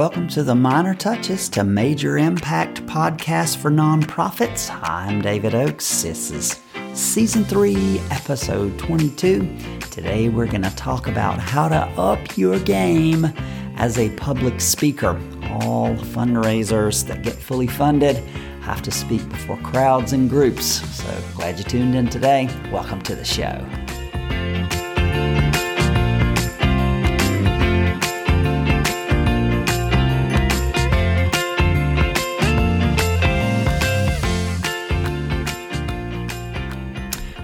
Welcome to the Minor Touches to Major Impact podcast for nonprofits. I'm David Oakes. This is season 3, episode 22. Today we're going to talk about how to up your game as a public speaker. All fundraisers that get fully funded have to speak before crowds and groups. So glad you tuned in today. Welcome to the show.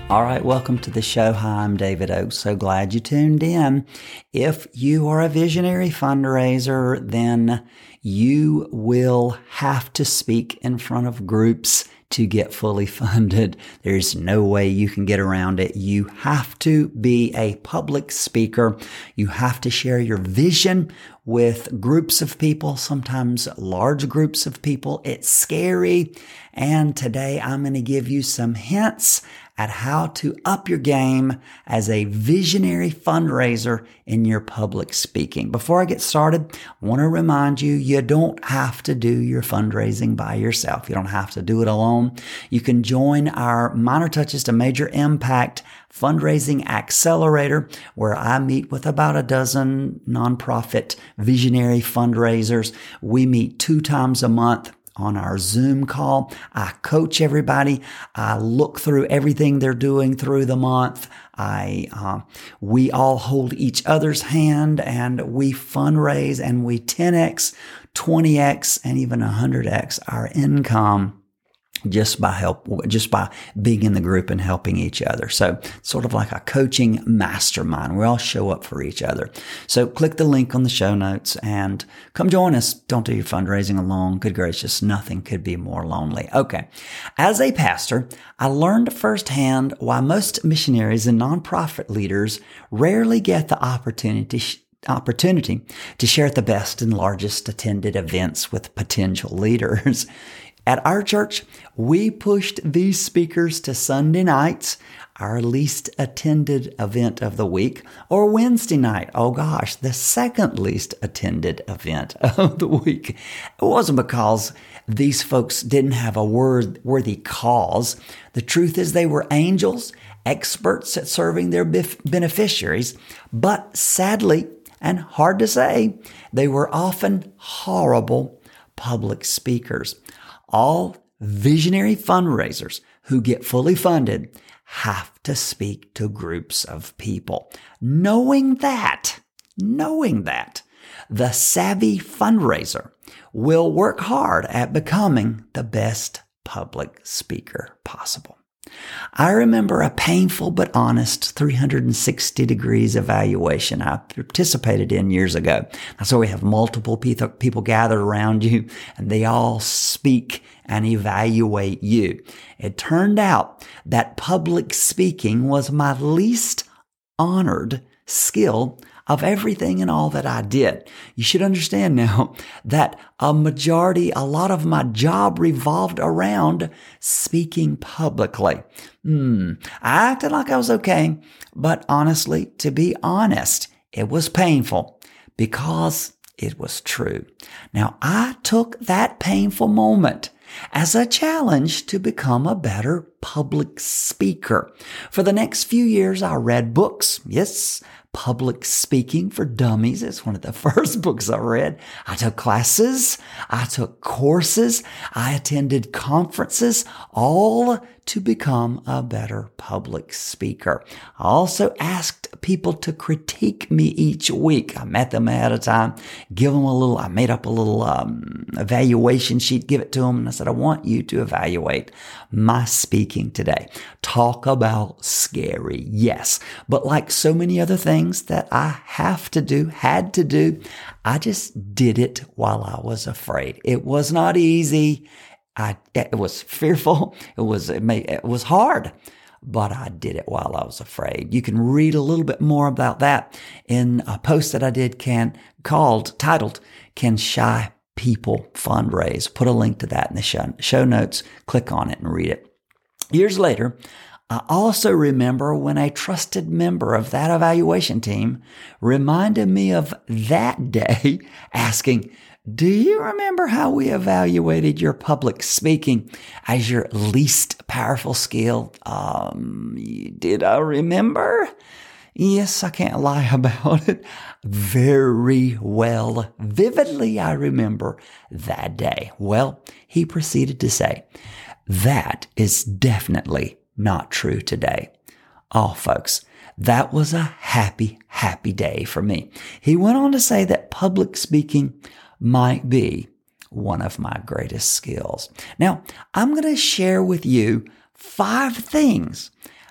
All right, welcome to the show. Hi, I'm David Oakes. So glad you tuned in. If you are a visionary fundraiser, then you will have to speak in front of groups to get fully funded. There's no way you can get around it. You have to be a public speaker. You have to share your vision with groups of people, sometimes large groups of people. It's scary. And today I'm going to give you some hints at how to up your game as a visionary fundraiser in your public speaking. Before I get started, I want to remind you, you don't have to do your fundraising by yourself. You don't have to do it alone. You can join our minor touches to major impact fundraising accelerator where I meet with about a dozen nonprofit visionary fundraisers. We meet two times a month on our Zoom call. I coach everybody. I look through everything they're doing through the month. I, uh, we all hold each other's hand and we fundraise and we 10x, 20x, and even 100x our income just by help, just by being in the group and helping each other. So sort of like a coaching mastermind. We all show up for each other. So click the link on the show notes and come join us. Don't do your fundraising alone. Good gracious. Nothing could be more lonely. Okay. As a pastor, I learned firsthand why most missionaries and nonprofit leaders rarely get the opportunity opportunity to share the best and largest attended events with potential leaders. At our church, we pushed these speakers to Sunday nights, our least attended event of the week, or Wednesday night. Oh gosh, the second least attended event of the week. It wasn't because these folks didn't have a word worthy cause. The truth is they were angels, experts at serving their beneficiaries, but sadly, and hard to say, they were often horrible public speakers. All visionary fundraisers who get fully funded have to speak to groups of people. Knowing that, knowing that, the savvy fundraiser will work hard at becoming the best public speaker possible. I remember a painful but honest 360 degrees evaluation I participated in years ago. That's So we have multiple people gathered around you and they all speak and evaluate you. It turned out that public speaking was my least honored skill of everything and all that I did. You should understand now that a majority, a lot of my job revolved around speaking publicly. Hmm. I acted like I was okay, but honestly, to be honest, it was painful because it was true. Now I took that painful moment as a challenge to become a better public speaker. For the next few years, I read books. Yes, Public Speaking for Dummies. It's one of the first books I read. I took classes. I took courses. I attended conferences, all to become a better public speaker. I also asked people to critique me each week. I met them ahead of time, give them a little, I made up a little um, evaluation sheet, give it to them. And I said, I want you to evaluate my speaking today. Talk about scary. Yes. But like so many other things that I have to do, had to do, I just did it while I was afraid. It was not easy. I, it was fearful. It was, it, it was hard, but I did it while I was afraid. You can read a little bit more about that in a post that I did can called, titled, Can Shy People Fundraise? Put a link to that in the show, show notes. Click on it and read it. Years later, I also remember when a trusted member of that evaluation team reminded me of that day asking, Do you remember how we evaluated your public speaking as your least powerful skill? Um, did I remember? Yes, I can't lie about it. Very well, vividly, I remember that day. Well, he proceeded to say, that is definitely not true today. Oh, folks, that was a happy, happy day for me. He went on to say that public speaking might be one of my greatest skills. Now, I'm going to share with you five things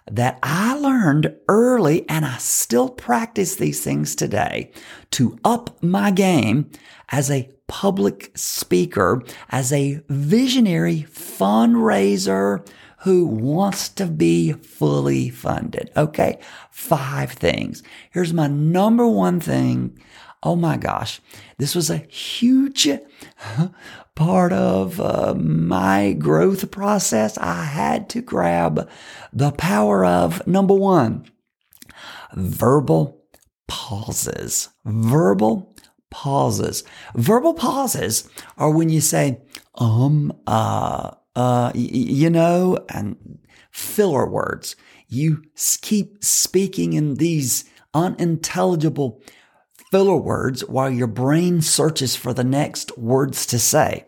that I learned early and I still practice these things today to up my game as a public speaker, as a visionary fundraiser who wants to be fully funded. Okay. Five things. Here's my number one thing. Oh my gosh. This was a huge part of uh, my growth process. I had to grab the power of number one, verbal pauses. Verbal pauses. Verbal pauses are when you say, um, uh, uh, y- you know, and filler words. You keep speaking in these unintelligible filler words while your brain searches for the next words to say.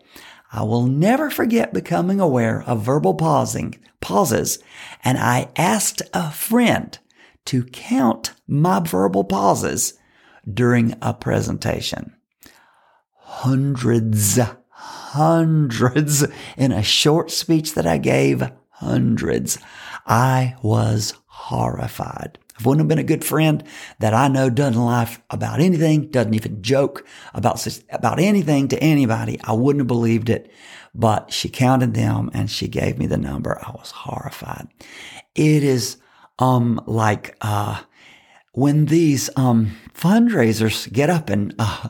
I will never forget becoming aware of verbal pausing, pauses, and I asked a friend to count my verbal pauses during a presentation. Hundreds, hundreds in a short speech that I gave, hundreds. I was horrified. If wouldn't have been a good friend that I know doesn't laugh about anything, doesn't even joke about, about anything to anybody, I wouldn't have believed it. But she counted them and she gave me the number. I was horrified. It is, um, like, uh, when these, um, fundraisers get up and, uh,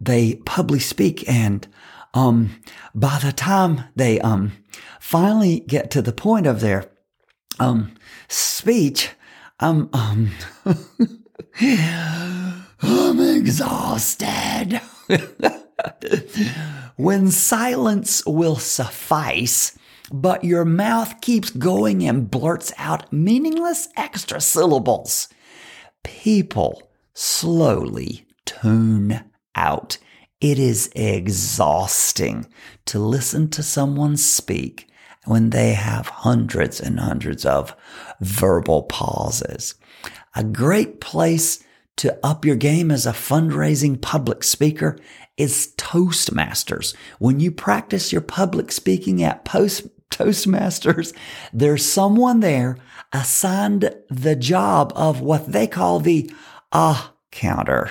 they publicly speak and, um, by the time they, um, finally get to the point of their, um, speech, I'm, um, I'm exhausted. when silence will suffice, but your mouth keeps going and blurts out meaningless extra syllables, people slowly tune out. It is exhausting to listen to someone speak when they have hundreds and hundreds of verbal pauses. A great place to up your game as a fundraising public speaker is Toastmasters. When you practice your public speaking at Post Toastmasters, there's someone there assigned the job of what they call the ah counter.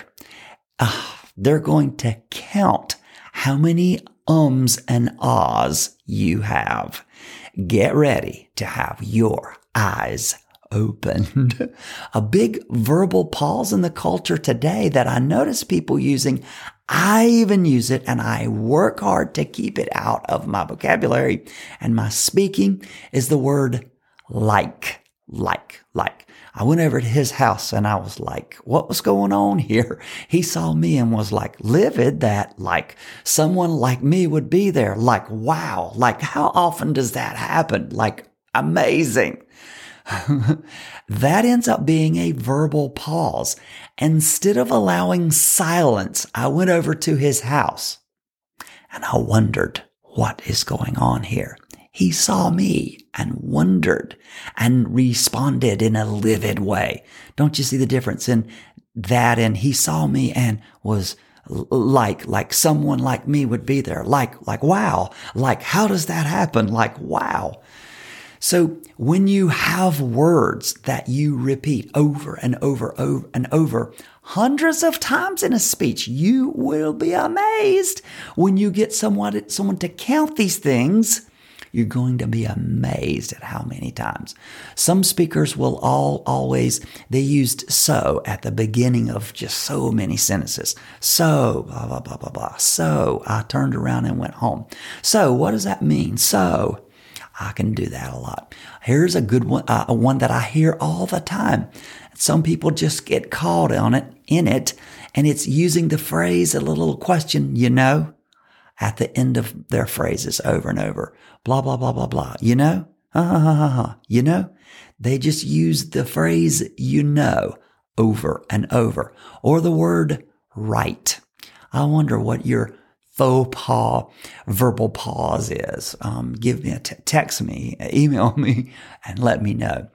Uh, they're going to count how many ums and ahs you have. Get ready to have your eyes opened. A big verbal pause in the culture today that I notice people using. I even use it and I work hard to keep it out of my vocabulary and my speaking is the word like, like, like. I went over to his house and I was like, what was going on here? He saw me and was like livid that like someone like me would be there. Like, wow. Like, how often does that happen? Like, amazing. that ends up being a verbal pause. Instead of allowing silence, I went over to his house and I wondered what is going on here. He saw me and wondered and responded in a livid way. Don't you see the difference in that? And he saw me and was like, like someone like me would be there. Like, like, wow. Like, how does that happen? Like, wow. So when you have words that you repeat over and over, over and over, hundreds of times in a speech, you will be amazed when you get someone, someone to count these things you're going to be amazed at how many times. Some speakers will all always, they used so at the beginning of just so many sentences. So, blah, blah, blah, blah, blah. So I turned around and went home. So what does that mean? So I can do that a lot. Here's a good one, uh, one that I hear all the time. Some people just get caught on it, in it, and it's using the phrase, a little question, you know, at the end of their phrases over and over. Blah, blah, blah, blah, blah. You know? Ha, ha, ha, ha. You know? They just use the phrase, you know, over and over, or the word right. I wonder what your faux pas verbal pause is. Um, give me a t- text me, email me, and let me know.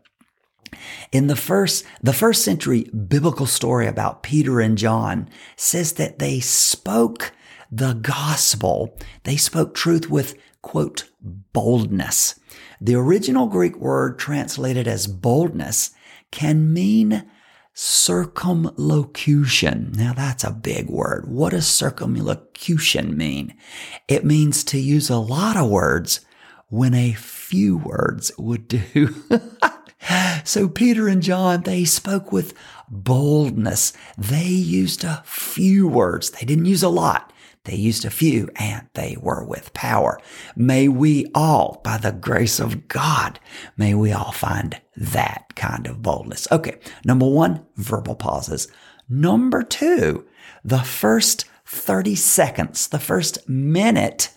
In the first, the first century biblical story about Peter and John says that they spoke the gospel. They spoke truth with quote, boldness. The original Greek word translated as boldness can mean circumlocution. Now that's a big word. What does circumlocution mean? It means to use a lot of words when a few words would do. so Peter and John, they spoke with boldness. They used a few words. They didn't use a lot. They used a few and they were with power. May we all, by the grace of God, may we all find that kind of boldness. Okay. Number one, verbal pauses. Number two, the first 30 seconds, the first minute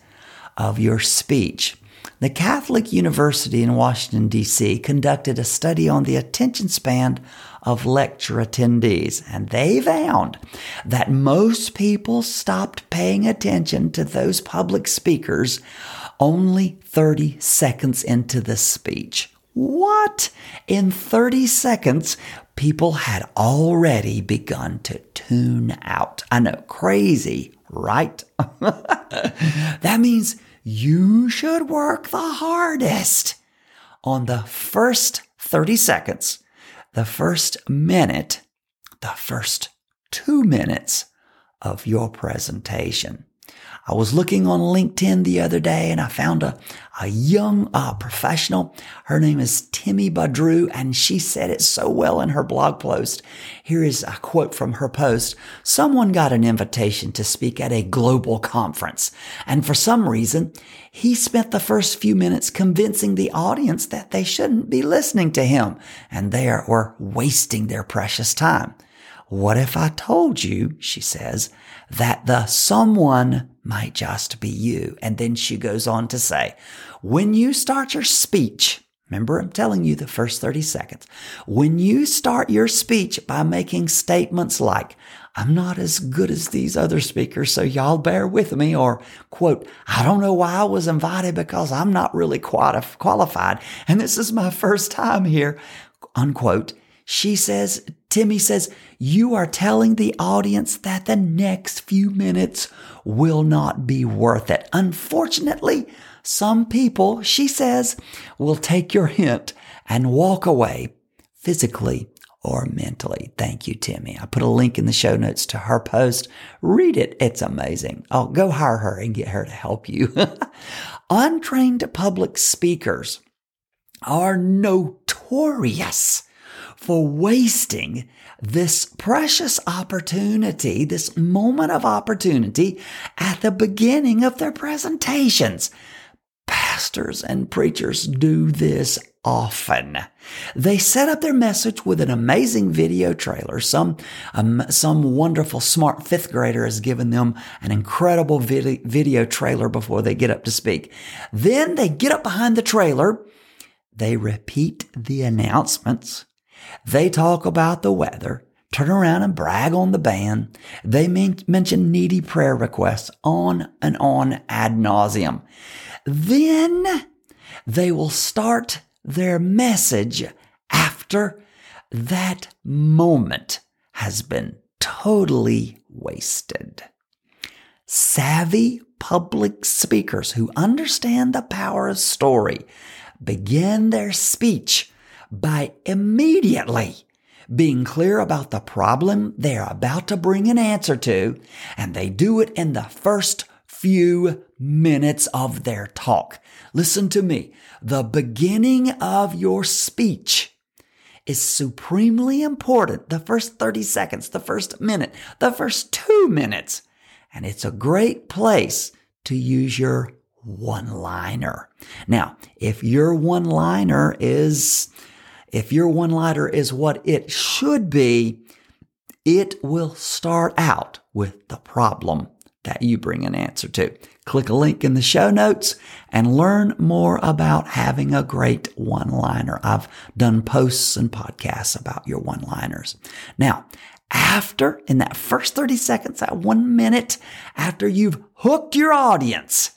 of your speech. The Catholic University in Washington, D.C. conducted a study on the attention span of lecture attendees, and they found that most people stopped paying attention to those public speakers only 30 seconds into the speech. What? In 30 seconds, people had already begun to tune out. I know, crazy, right? that means you should work the hardest on the first 30 seconds the first minute, the first two minutes of your presentation. I was looking on LinkedIn the other day and I found a, a young uh, professional. Her name is Timmy Badru and she said it so well in her blog post. Here is a quote from her post. Someone got an invitation to speak at a global conference and for some reason he spent the first few minutes convincing the audience that they shouldn't be listening to him and they are, were wasting their precious time. What if I told you, she says, that the someone might just be you? And then she goes on to say, when you start your speech, remember I'm telling you the first 30 seconds, when you start your speech by making statements like, I'm not as good as these other speakers, so y'all bear with me. Or, quote, I don't know why I was invited because I'm not really qualified and this is my first time here, unquote. She says, Timmy says, you are telling the audience that the next few minutes will not be worth it. Unfortunately, some people, she says, will take your hint and walk away physically or mentally. Thank you, Timmy. I put a link in the show notes to her post. Read it. It's amazing. I'll oh, go hire her and get her to help you. Untrained public speakers are notorious for wasting this precious opportunity, this moment of opportunity at the beginning of their presentations. Pastors and preachers do this often. They set up their message with an amazing video trailer. Some, um, some wonderful smart fifth grader has given them an incredible video, video trailer before they get up to speak. Then they get up behind the trailer. They repeat the announcements. They talk about the weather, turn around and brag on the band. They mention needy prayer requests on and on ad nauseum. Then they will start their message after that moment has been totally wasted. Savvy public speakers who understand the power of story begin their speech by immediately being clear about the problem they're about to bring an answer to, and they do it in the first few minutes of their talk. Listen to me. The beginning of your speech is supremely important. The first 30 seconds, the first minute, the first two minutes. And it's a great place to use your one liner. Now, if your one liner is if your one liner is what it should be, it will start out with the problem that you bring an answer to. Click a link in the show notes and learn more about having a great one liner. I've done posts and podcasts about your one liners. Now, after, in that first 30 seconds, that one minute after you've hooked your audience,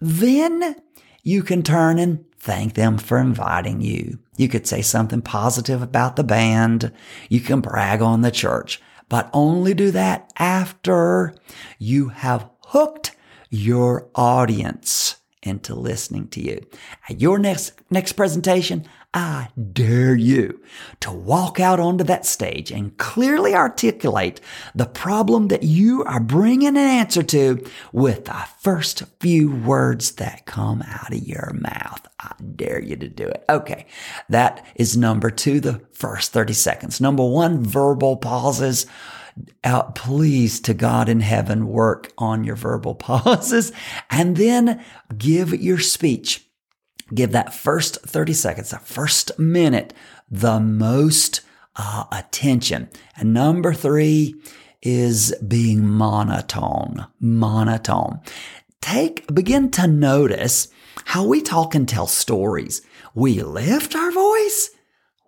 then you can turn and thank them for inviting you. You could say something positive about the band. You can brag on the church, but only do that after you have hooked your audience into listening to you. At your next, next presentation, I dare you to walk out onto that stage and clearly articulate the problem that you are bringing an answer to with the first few words that come out of your mouth. I dare you to do it. Okay. That is number two, the first 30 seconds. Number one, verbal pauses out, please to God in heaven, work on your verbal pauses and then give your speech. Give that first 30 seconds, the first minute, the most uh, attention. And number three is being monotone, monotone. Take, begin to notice how we talk and tell stories. We lift our voice.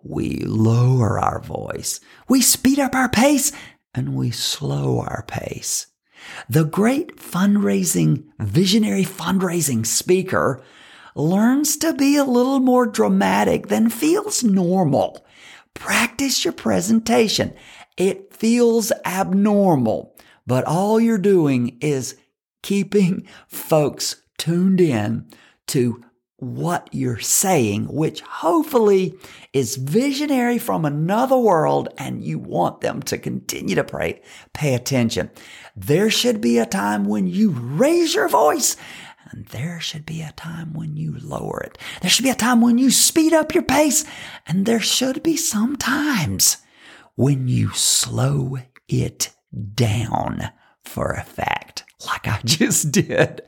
We lower our voice. We speed up our pace and we slow our pace. The great fundraising, visionary fundraising speaker learns to be a little more dramatic than feels normal. Practice your presentation. It feels abnormal, but all you're doing is keeping folks tuned in to what you're saying, which hopefully is visionary from another world and you want them to continue to pray, pay attention. There should be a time when you raise your voice and there should be a time when you lower it. There should be a time when you speed up your pace and there should be some times when you slow it down for effect, like I just did.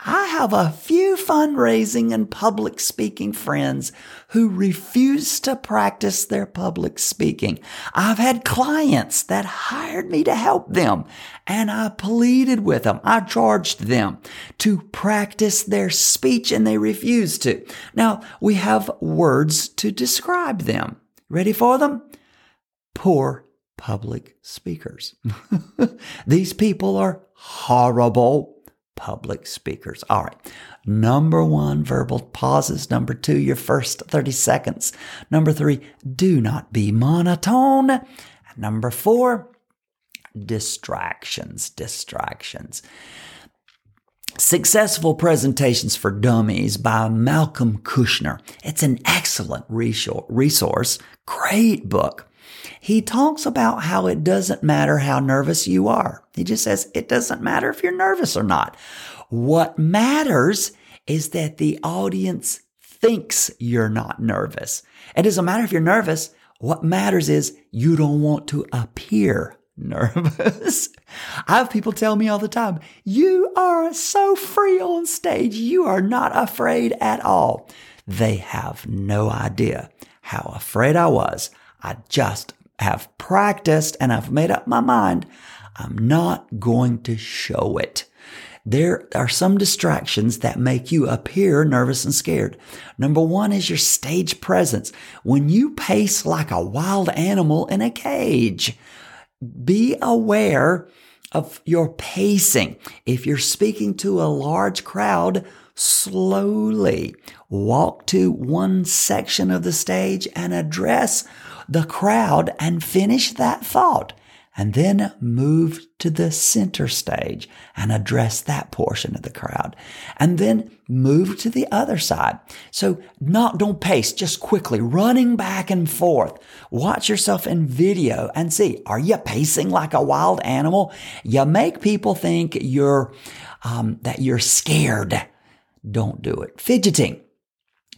I have a few fundraising and public speaking friends who refuse to practice their public speaking. I've had clients that hired me to help them and I pleaded with them. I charged them to practice their speech and they refused to. Now we have words to describe them. Ready for them? Poor public speakers. These people are horrible public speakers. All right. Number one, verbal pauses. Number two, your first 30 seconds. Number three, do not be monotone. Number four, distractions, distractions. Successful Presentations for Dummies by Malcolm Kushner. It's an excellent resource, great book. He talks about how it doesn't matter how nervous you are. He just says it doesn't matter if you're nervous or not. What matters is that the audience thinks you're not nervous. It doesn't matter if you're nervous. What matters is you don't want to appear nervous. I have people tell me all the time, you are so free on stage. You are not afraid at all. They have no idea how afraid I was. I just have practiced and I've made up my mind. I'm not going to show it. There are some distractions that make you appear nervous and scared. Number one is your stage presence. When you pace like a wild animal in a cage, be aware of your pacing. If you're speaking to a large crowd, slowly walk to one section of the stage and address the crowd and finish that thought and then move to the center stage and address that portion of the crowd and then move to the other side. So not, don't pace, just quickly running back and forth. Watch yourself in video and see, are you pacing like a wild animal? You make people think you're, um, that you're scared. Don't do it. Fidgeting.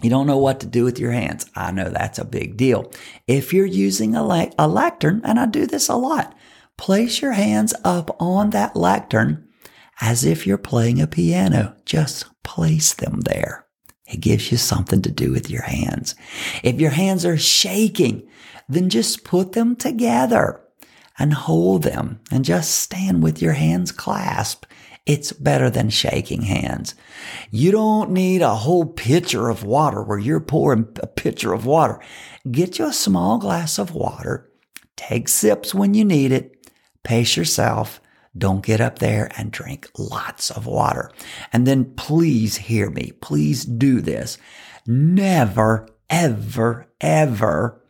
You don't know what to do with your hands. I know that's a big deal. If you're using a, le- a lectern, and I do this a lot, place your hands up on that lectern as if you're playing a piano. Just place them there. It gives you something to do with your hands. If your hands are shaking, then just put them together and hold them and just stand with your hands clasped It's better than shaking hands. You don't need a whole pitcher of water where you're pouring a pitcher of water. Get you a small glass of water. Take sips when you need it. Pace yourself. Don't get up there and drink lots of water. And then please hear me. Please do this. Never, ever, ever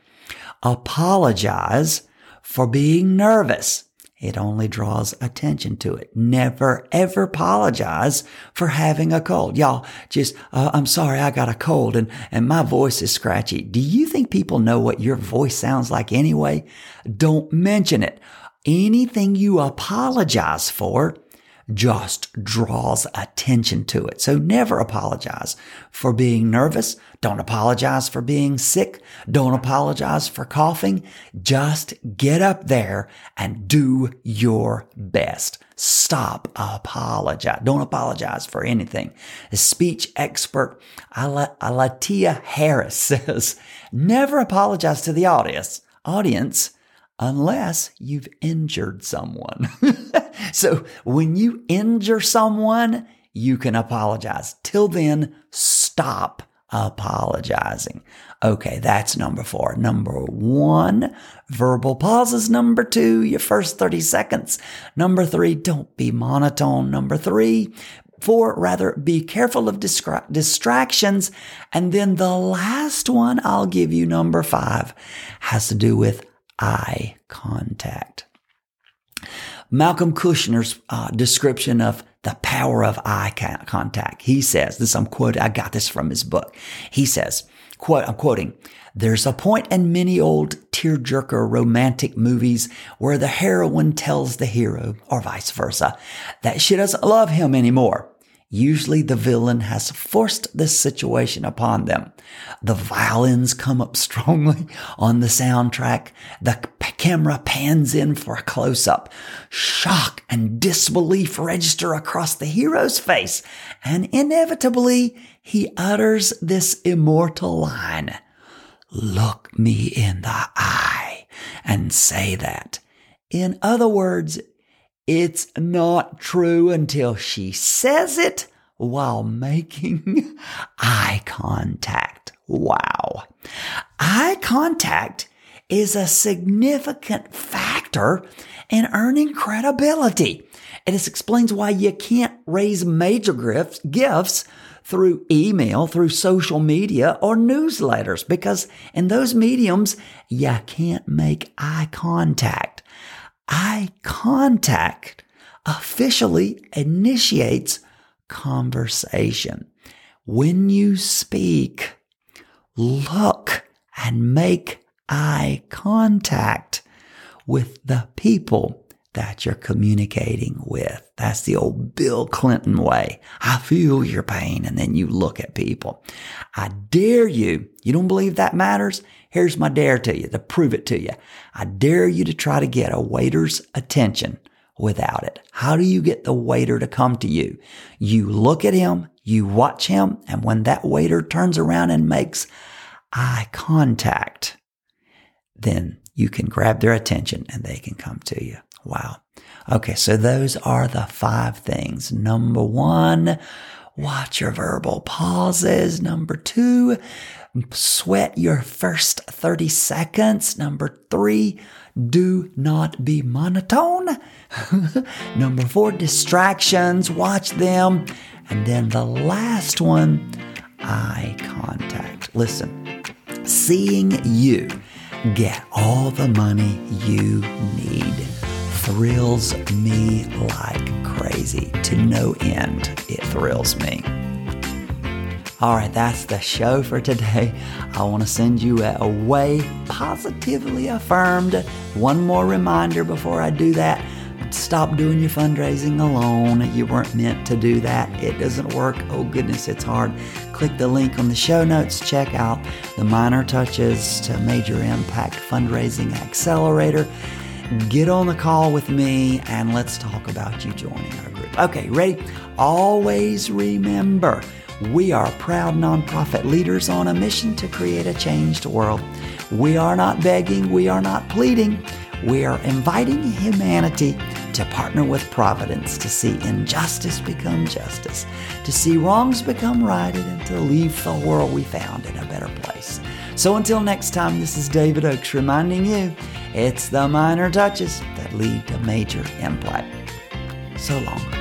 apologize for being nervous. It only draws attention to it. Never ever apologize for having a cold. Y'all just, uh, I'm sorry, I got a cold and, and my voice is scratchy. Do you think people know what your voice sounds like anyway? Don't mention it. Anything you apologize for just draws attention to it. So never apologize for being nervous. Don't apologize for being sick. Don't apologize for coughing. Just get up there and do your best. Stop apologize. Don't apologize for anything. The speech expert Alatia Harris says, never apologize to the audience. Audience unless you've injured someone. so when you injure someone, you can apologize. Till then, stop apologizing. Okay, that's number four. Number one, verbal pauses. Number two, your first 30 seconds. Number three, don't be monotone. Number three, four, rather be careful of distra- distractions. And then the last one I'll give you, number five, has to do with eye contact. Malcolm Kushner's uh, description of the power of eye contact. He says, this I'm quoting, I got this from his book. He says, quote, I'm quoting, there's a point in many old tearjerker romantic movies where the heroine tells the hero, or vice versa, that she doesn't love him anymore. Usually the villain has forced this situation upon them. The violins come up strongly on the soundtrack. The camera pans in for a close up. Shock and disbelief register across the hero's face. And inevitably, he utters this immortal line. Look me in the eye and say that. In other words, it's not true until she says it while making eye contact. Wow. Eye contact is a significant factor in earning credibility. And this explains why you can't raise major gifts, gifts through email, through social media, or newsletters, because in those mediums, you can't make eye contact eye contact officially initiates conversation. When you speak, look and make eye contact with the people that you're communicating with. That's the old Bill Clinton way. I feel your pain. And then you look at people. I dare you. You don't believe that matters? Here's my dare to you to prove it to you. I dare you to try to get a waiter's attention without it. How do you get the waiter to come to you? You look at him, you watch him, and when that waiter turns around and makes eye contact, then you can grab their attention and they can come to you. Wow. Okay, so those are the five things. Number one, watch your verbal pauses. Number two, sweat your first 30 seconds. Number three, do not be monotone. Number four, distractions, watch them. And then the last one, eye contact. Listen, seeing you get all the money you need thrills me like crazy. To no end, it thrills me. All right, that's the show for today. I want to send you away positively affirmed. One more reminder before I do that stop doing your fundraising alone. You weren't meant to do that. It doesn't work. Oh, goodness, it's hard. Click the link on the show notes. Check out the Minor Touches to Major Impact Fundraising Accelerator. Get on the call with me and let's talk about you joining our group. Okay, ready? Always remember we are proud nonprofit leaders on a mission to create a changed world. We are not begging, we are not pleading, we are inviting humanity to partner with Providence to see injustice become justice, to see wrongs become righted, and to leave the world we found in a better place. So until next time, this is David Oakes reminding you it's the minor touches that lead to major impact. So long.